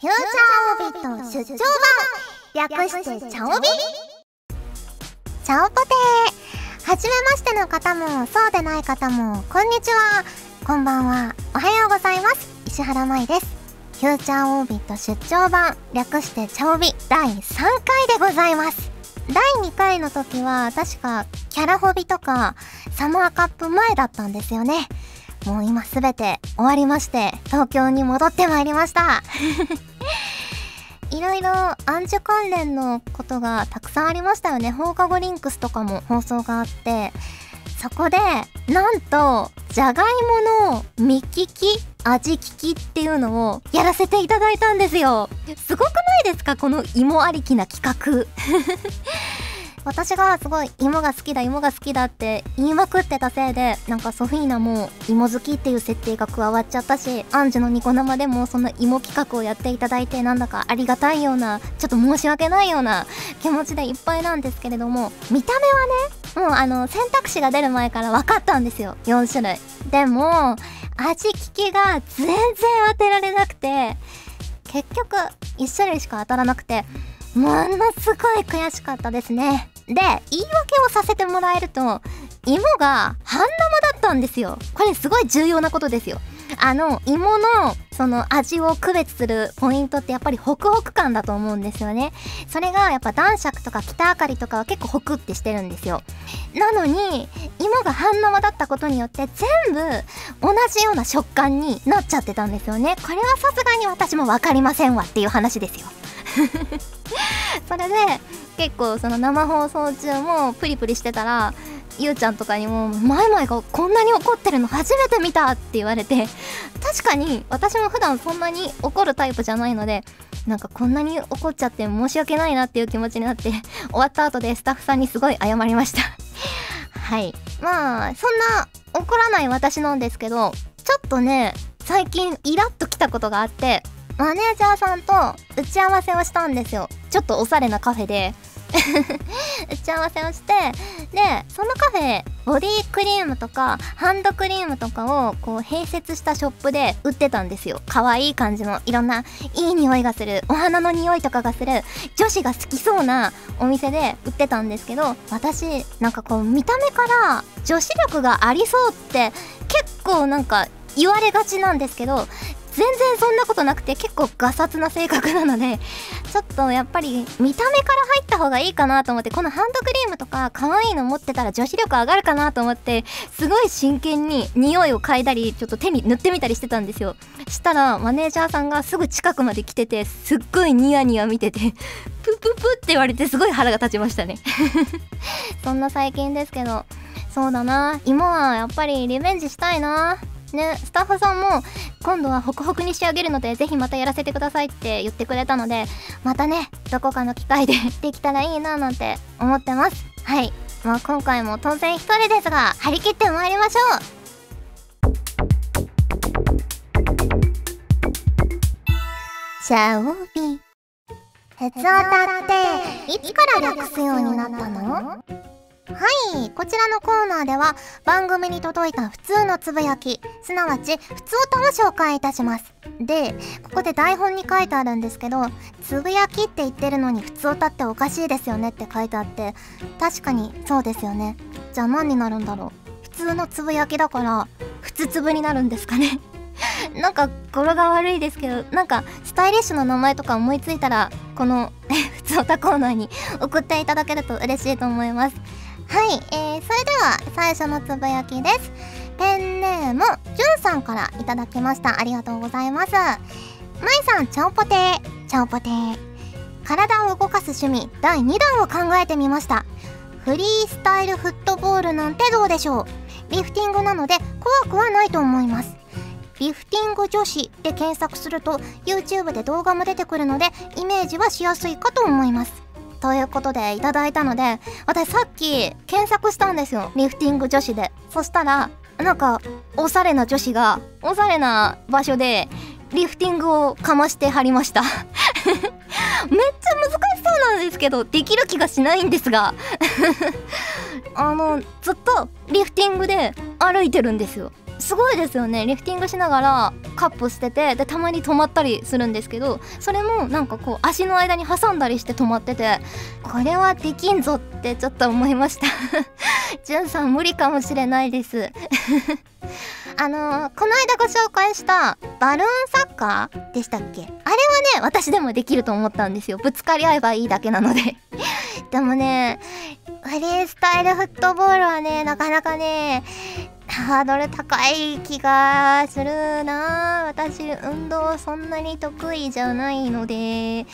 フューチャーオービット出張版略してチャオビ？チャオポテ。ーはじめましての方もそうでない方もこんにちは。こんばんは。おはようございます。石原舞です。フューチャーオービット出張版略してチャオビ第3回でございます。第2回の時は確かキャラホビとかサマーカップ前だったんですよね。もう今すべて終わりまして東京に戻ってまいりました。いろいろアンジュ関連のことがたくさんありましたよね。放課後リンクスとかも放送があって。そこでなんとじゃがいもの見聞き味聞きっていうのをやらせていただいたんですよ。すごくないですか？この芋ありきな企画 私がすごい芋が好きだ芋が好きだって言いまくってたせいでなんかソフィーナも芋好きっていう設定が加わっちゃったしアンジュのニコ生でもその芋企画をやっていただいてなんだかありがたいようなちょっと申し訳ないような気持ちでいっぱいなんですけれども見た目はねもうあの選択肢が出る前から分かったんですよ。4種類。でも味聞きが全然当てられなくて結局1種類しか当たらなくてものすごい悔しかったですね。で言い訳をさせてもらえると芋が半生だったんですよ。これすごい重要なことですよ。あの芋のその味を区別するポイントってやっぱりホクホク感だと思うんですよね。それがやっぱ男爵とか北あかりとかは結構ホクってしてるんですよ。なのに芋が半生だったことによって全部同じような食感になっちゃってたんですよねこれはさすがに私も分かりませんわっていう話ですよ それで結構その生放送中もプリプリしてたらゆうちゃんとかにも「マイマイがこんなに怒ってるの初めて見た!」って言われて確かに私も普段そんなに怒るタイプじゃないのでなんかこんなに怒っちゃって申し訳ないなっていう気持ちになって終わった後でスタッフさんにすごい謝りました はいまあそんな怒らない私なんですけどちょっとね最近イラッときたことがあってマネージャーさんと打ち合わせをしたんですよ。ちょっとおしゃれなカフェで。打ち合わせをしてでそのカフェボディクリームとかハンドクリームとかをこう併設したショップで売ってたんですよ。可愛い感じのいろんないい匂いがするお花の匂いとかがする女子が好きそうなお店で売ってたんですけど私なんかこう見た目から女子力がありそうって結構なんか言われがちなんですけど全然そんなことなくて結構ガサツな性格なのでちょっとやっぱり見た目から入った方がいいかなと思ってこのハンドクリームとか可愛いの持ってたら女子力上がるかなと思ってすごい真剣に匂いを嗅いだりちょっと手に塗ってみたりしてたんですよ。したらマネージャーさんがすぐ近くまで来ててすっごいニヤニヤ見ててプププって言われてすごい腹が立ちましたね。そんな最近ですけどそうだな。芋はやっぱりリベンジしたいな。ね、スタッフさんも今度はホクホクに仕上げるのでぜひまたやらせてくださいって言ってくれたのでまたねどこかの機会でできたらいいななんて思ってます。はい。まあ今回も当然一人ですが張り切ってまいりましょう。シャオビ。鉄オタっていつから略すようになったの？はいこちらのコーナーでは番組に届いた普通のつぶやきすなわち普通歌を紹介いたします。でここで台本に書いてあるんですけどつぶやきって言ってるのに普通歌っておかしいですよねって書いてあって確かにそうですよね。じゃあ何になるんだろう。普通のつぶやきだから普通つぶになるんですかね。なんか語呂が悪いですけどなんかスタイリッシュな名前とか思いついたらこの普通歌コーナーに送っていただけると嬉しいと思います。はい、えー、それでは最初のつぶやきです。ペンネームじゅんさんからいただきました。ありがとうございます。まいさんちゃんぽてー。ちゃんぽてー。体を動かす趣味。第2弾を考えてみました。フリースタイルフットボールなんてどうでしょう。リフティングなので怖くはないと思います。リフティング女子で検索すると YouTube で動画も出てくるのでイメージはしやすいかと思います。ということでいただいたので私さっき検索したんですよ。リフティング女子で。そしたらなんかおしゃれな女子がおしゃれな場所でリフティングをかましてはりました。めっちゃ難しそうなんですけどできる気がしないんですが。あのずっとリフティングで歩いてるんですよ。すごいですよね。リフティングしながらカップしててでたまに止まったりするんですけどそれもなんかこう足の間に挟んだりして止まっててこれはできんぞってちょっと思いました。じゅんさん無理かもしれないです。あのー、この間ご紹介したバルーンサッカーでしたっけ？あれはね私でもできると思ったんですよ。ぶつかり合えばいいだけなので。でもねフリースタイルフットボールはねなかなかねハードル高い気がするな。私運動そんなに得意じゃないので。唯一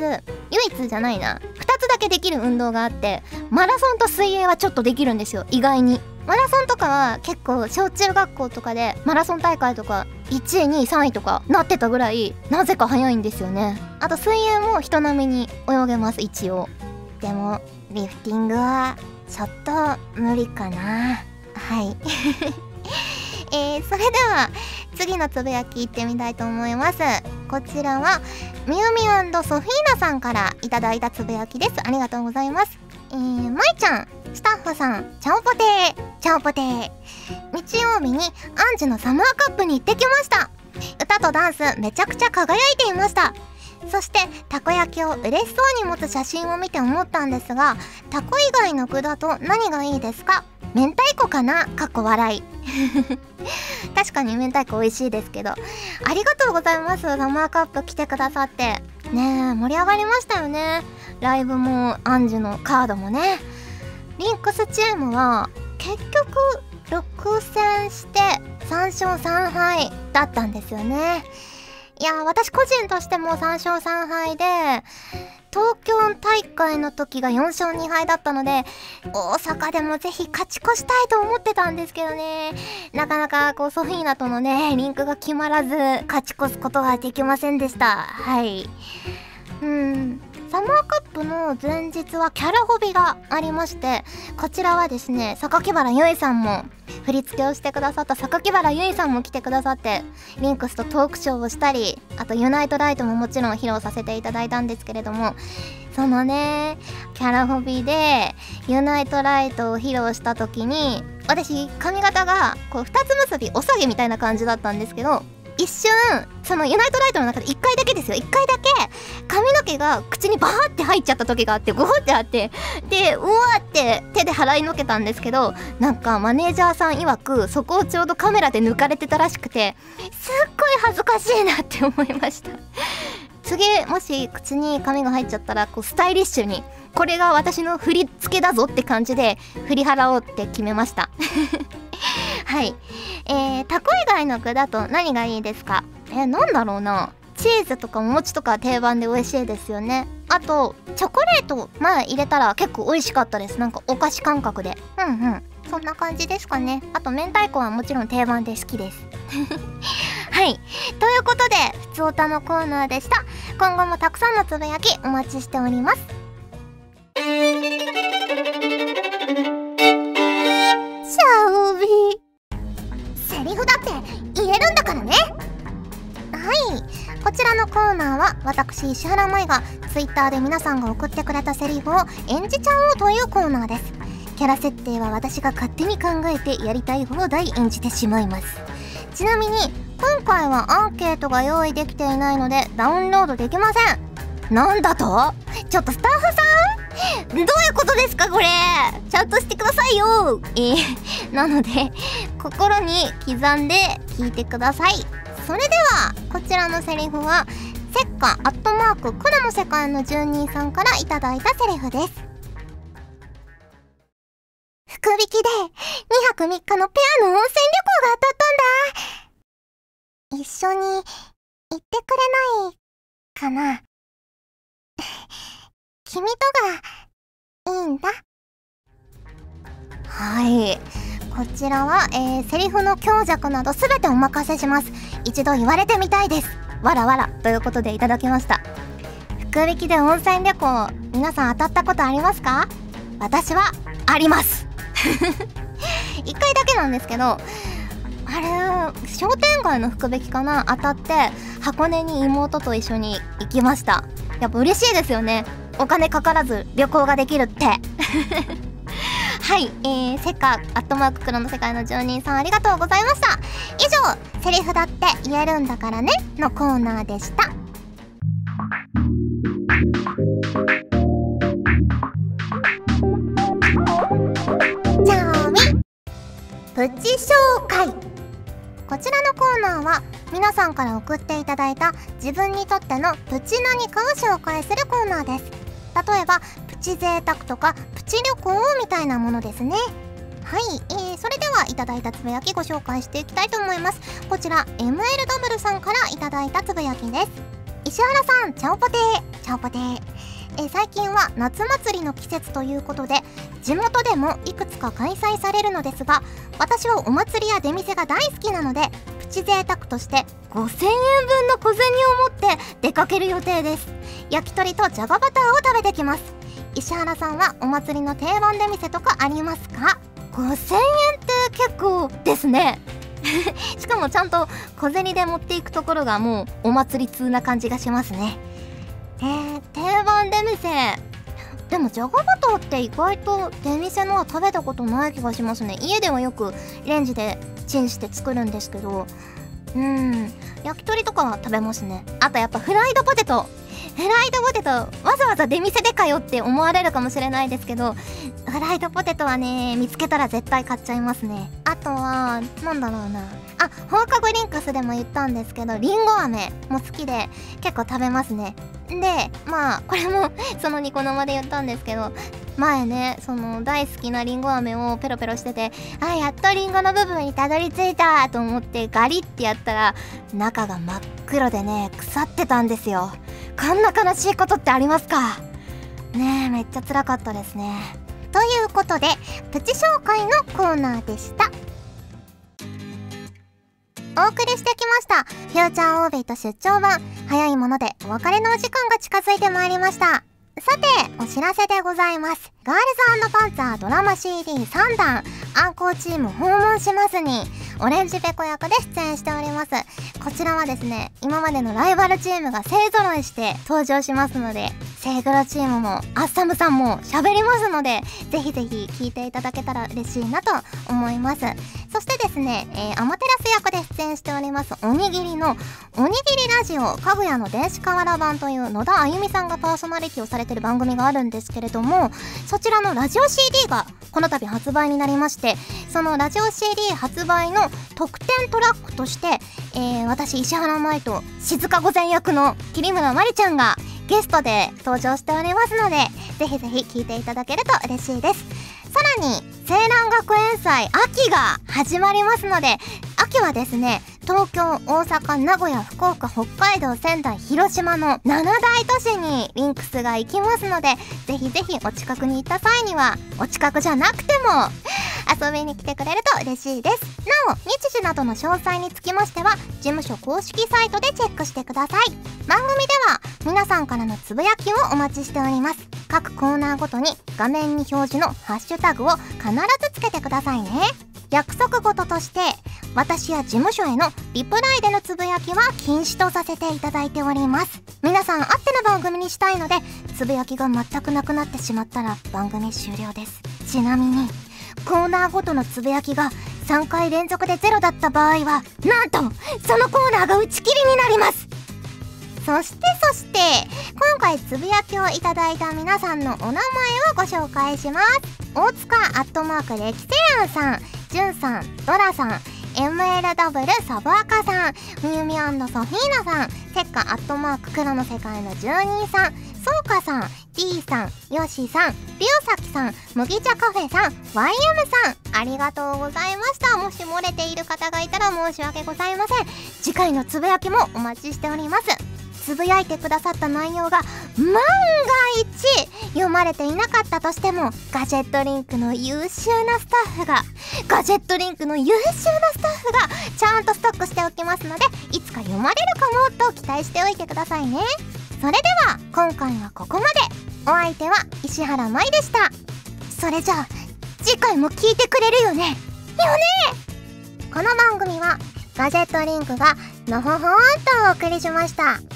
唯一じゃないな。2つだけできる運動があってマラソンと水泳はちょっとできるんですよ。意外に。マラソンとかは結構小中学校とかでマラソン大会とか1位2位3位とかなってたぐらいなぜか速いんですよね。あと水泳も人並みに泳げます一応。でもリフティングはちょっと無理かな。はい。えー、それでは次のつぶやきいってみたいと思います。こちらはみゆみソフィーナさんからいただいたつぶやきです。ありがとうございます。えー、まいちゃんスタッフさんチャオポテー。チャオポテー。日曜日にアンジュのサマーカップに行ってきました。歌とダンスめちゃくちゃ輝いていました。そしてたこ焼きを嬉しそうに持つ写真を見て思ったんですがたこ以外の具だと何がいいですか？明太子かな？かっこ笑い。確かに明太子美味しいですけど。ありがとうございます。サマーカップ来てくださって。ねえ盛り上がりましたよね。ライブもアンジュのカードもね。リンクスチームは結局6戦して3勝3敗だったんですよね。いや私個人としても3勝3敗で東京大会の時が4勝2敗だったので大阪でもぜひ勝ち越したいと思ってたんですけどね。なかなかこうソフィーナとのねリンクが決まらず勝ち越すことはできませんでした。はい。うん。サマーカップの前日はキャラホビがありましてこちらはですね榊原ゆいさんも振り付けをしてくださった榊原ゆいさんも来てくださってリンクスとトークショーをしたりあとユナイトライトももちろん披露させていただいたんですけれどもそのねキャラホビでユナイトライトを披露した時に私髪型がこう2つ結びおさげみたいな感じだったんですけど一瞬そのユナイトライトの中で1回だけですよ。1回だけ髪の毛が口にバーって入っちゃった時があってゴーってあってでうわって手で払いのけたんですけどなんかマネージャーさん曰くそこをちょうどカメラで抜かれてたらしくてすっごい恥ずかしいなって思いました。次もし口に髪が入っちゃったらこうスタイリッシュにこれが私の振り付けだぞって感じで振り払おうって決めました。はい。えー、タコ以外の具だと何がいいですか？えー、なんだろうな。チーズとかお餅とか定番で美味しいですよね。あとチョコレート前入れたら結構美味しかったです。なんかお菓子感覚で。うんうん。そんな感じですかね。あと明太子はもちろん定番で好きです。はい。ということでふつおたのコーナーでした。今後もたくさんのつぶやきお待ちしております。セリフだって言えるんだからね。はい。こちらのコーナーは私石原舞が Twitter で皆さんが送ってくれたセリフを演じちゃおうというコーナーです。キャラ設定は私が勝手に考えてやりたい放題演じてしまいます。ちなみに今回はアンケートが用意できていないのでダウンロードできません。なんだと？ちょっとスタッフさん？どういうことですかこれ？ちゃんとしてくださいよ。えー、なので心に刻んで聞いてください。それではこちらのセリフはせっかアットマークコラの世界の住人さんからいただいたセリフです。福引きで2泊3日のペアの温泉旅行が当たったんだ。一緒に行ってくれないかな。君とがいいんだ。はい。こちらは、えー、セリフの強弱など全てお任せします。一度言われてみたいです。わらわらということでいただきました。福引きで温泉旅行皆さん当たったことありますか？私はあります。一回だけなんですけどあれ商店街の福引きかな？当たって箱根に妹と一緒に行きました。やっぱ嬉しいですよね。お金かからず旅行ができるって。はい、えー、セカアットマーク黒の世界の住人さんありがとうございました。以上セリフだって言えるんだからねのコーナーでした。じゃあみプチ紹介。こちらのコーナーは皆さんから送っていただいた自分にとってのプチ何かを紹介するコーナーです。例えばプチ贅沢とかプチ旅行みたいなものですね。はい、えー、それではいただいたつぶやきご紹介していきたいと思います。こちら MLW さんからいただいたつぶやきです。石原さんチャオポテー。チャオポテー。え最近は夏祭りの季節ということで地元でもいくつか開催されるのですが私はお祭りや出店が大好きなのでプチ贅沢として5000円分の小銭を持って出かける予定です。焼き鳥とじゃがバターを食べてきます。石原さんはお祭りの定番出店とかありますか？5000円って結構ですね。しかもちゃんと小銭で持っていくところがもうお祭り通な感じがしますね。えー、定番出店。でもじゃがバターって意外と出店のは食べたことない気がしますね。家ではよくレンジでチンして作るんですけどうん。焼き鳥とかは食べますね。あとやっぱフライドポテト。フライドポテトわざわざ出店でかよって思われるかもしれないですけどフライドポテトはね見つけたら絶対買っちゃいますね。あとはなんだろうな。あ放課後リンクスでも言ったんですけどりんご飴も好きで結構食べますね。でまあこれもそのニコ生で言ったんですけど前ねその大好きなりんご飴をペロペロしててあやっとりんごの部分にたどり着いたと思ってガリってやったら中が真っ黒でね腐ってたんですよ。こんな悲しいことってありますか？ねえめっちゃ辛かったです。ねということでプチ紹介のコーナーでした。お送りしてきましたフューチャーオービーと出張版。早いものでお別れのお時間が近づいてまいりました。さてお知らせでございます。ガールズパンツァードラマ CD3 弾アンコーチーム訪問しますにオレンジペコ役で出演しております。こちらはですね今までのライバルチームが勢ぞろいして登場しますのでセイグロチームもアッサムさんも喋りますのでぜひぜひ聞いていただけたら嬉しいなと思います。そしてですね、えー、アマテラス役で出演しておりますおにぎりのおにぎりラジオかぐやの電子瓦版という野田あゆみさんがパーソナリティをされてる番組があるんですけれどもそちらのラジオ CD がこの度発売になりましてそのラジオ CD 発売の特典トラックとして、えー、私石原舞と静御前役の桐村まりちゃんがゲストで登場しておりますのでぜひぜひ聴いていただけると嬉しいです。さらに青蘭学園祭秋が始まりますので秋はですね東京大阪名古屋福岡北海道仙台広島の7大都市にリンクスが行きますのでぜひぜひお近くに行った際にはお近くじゃなくても遊びに来てくれると嬉しいです。なお日時などの詳細につきましては事務所公式サイトでチェックしてください。番組では皆さんからのつぶやきをお待ちしております。各コーナーごとに画面に表示のハッシュタグを必ずつけてくださいね。約束事として私や事務所へのリプライでのつぶやきは禁止とさせていただいております。皆さんあっての番組にしたいのでつぶやきが全くなくなってしまったら番組終了です。ちなみにコーナーごとのつぶやきが3回連続でゼロだった場合はなんとそのコそしてそして今回つぶやきをいただいた皆さんのお名前をご紹介します。大塚アットマークレキセアンさんじゅんさんドラさん MLW サブアカさんみゆみソフィーナさんせっかアットマーク黒の世界の住人さんそうかさん D さんよしさんりおさきさん麦茶カフェさん YM さんありがとうございました。もし漏れている方がいたら申し訳ございません。次回のつぶやきもお待ちしております。つぶやいてくださった内容が万が一読まれていなかったとしてもガジェットリンクの優秀なスタッフがガジェットリンクの優秀なスタッフがちゃんとストックしておきますのでいつか読まれるかもと期待しておいてくださいね。それでは今回はここまで。お相手は石原舞でした。それじゃあ次回も聞いてくれるよね。よね。この番組はガジェットリンクがのほほんとお送りしました。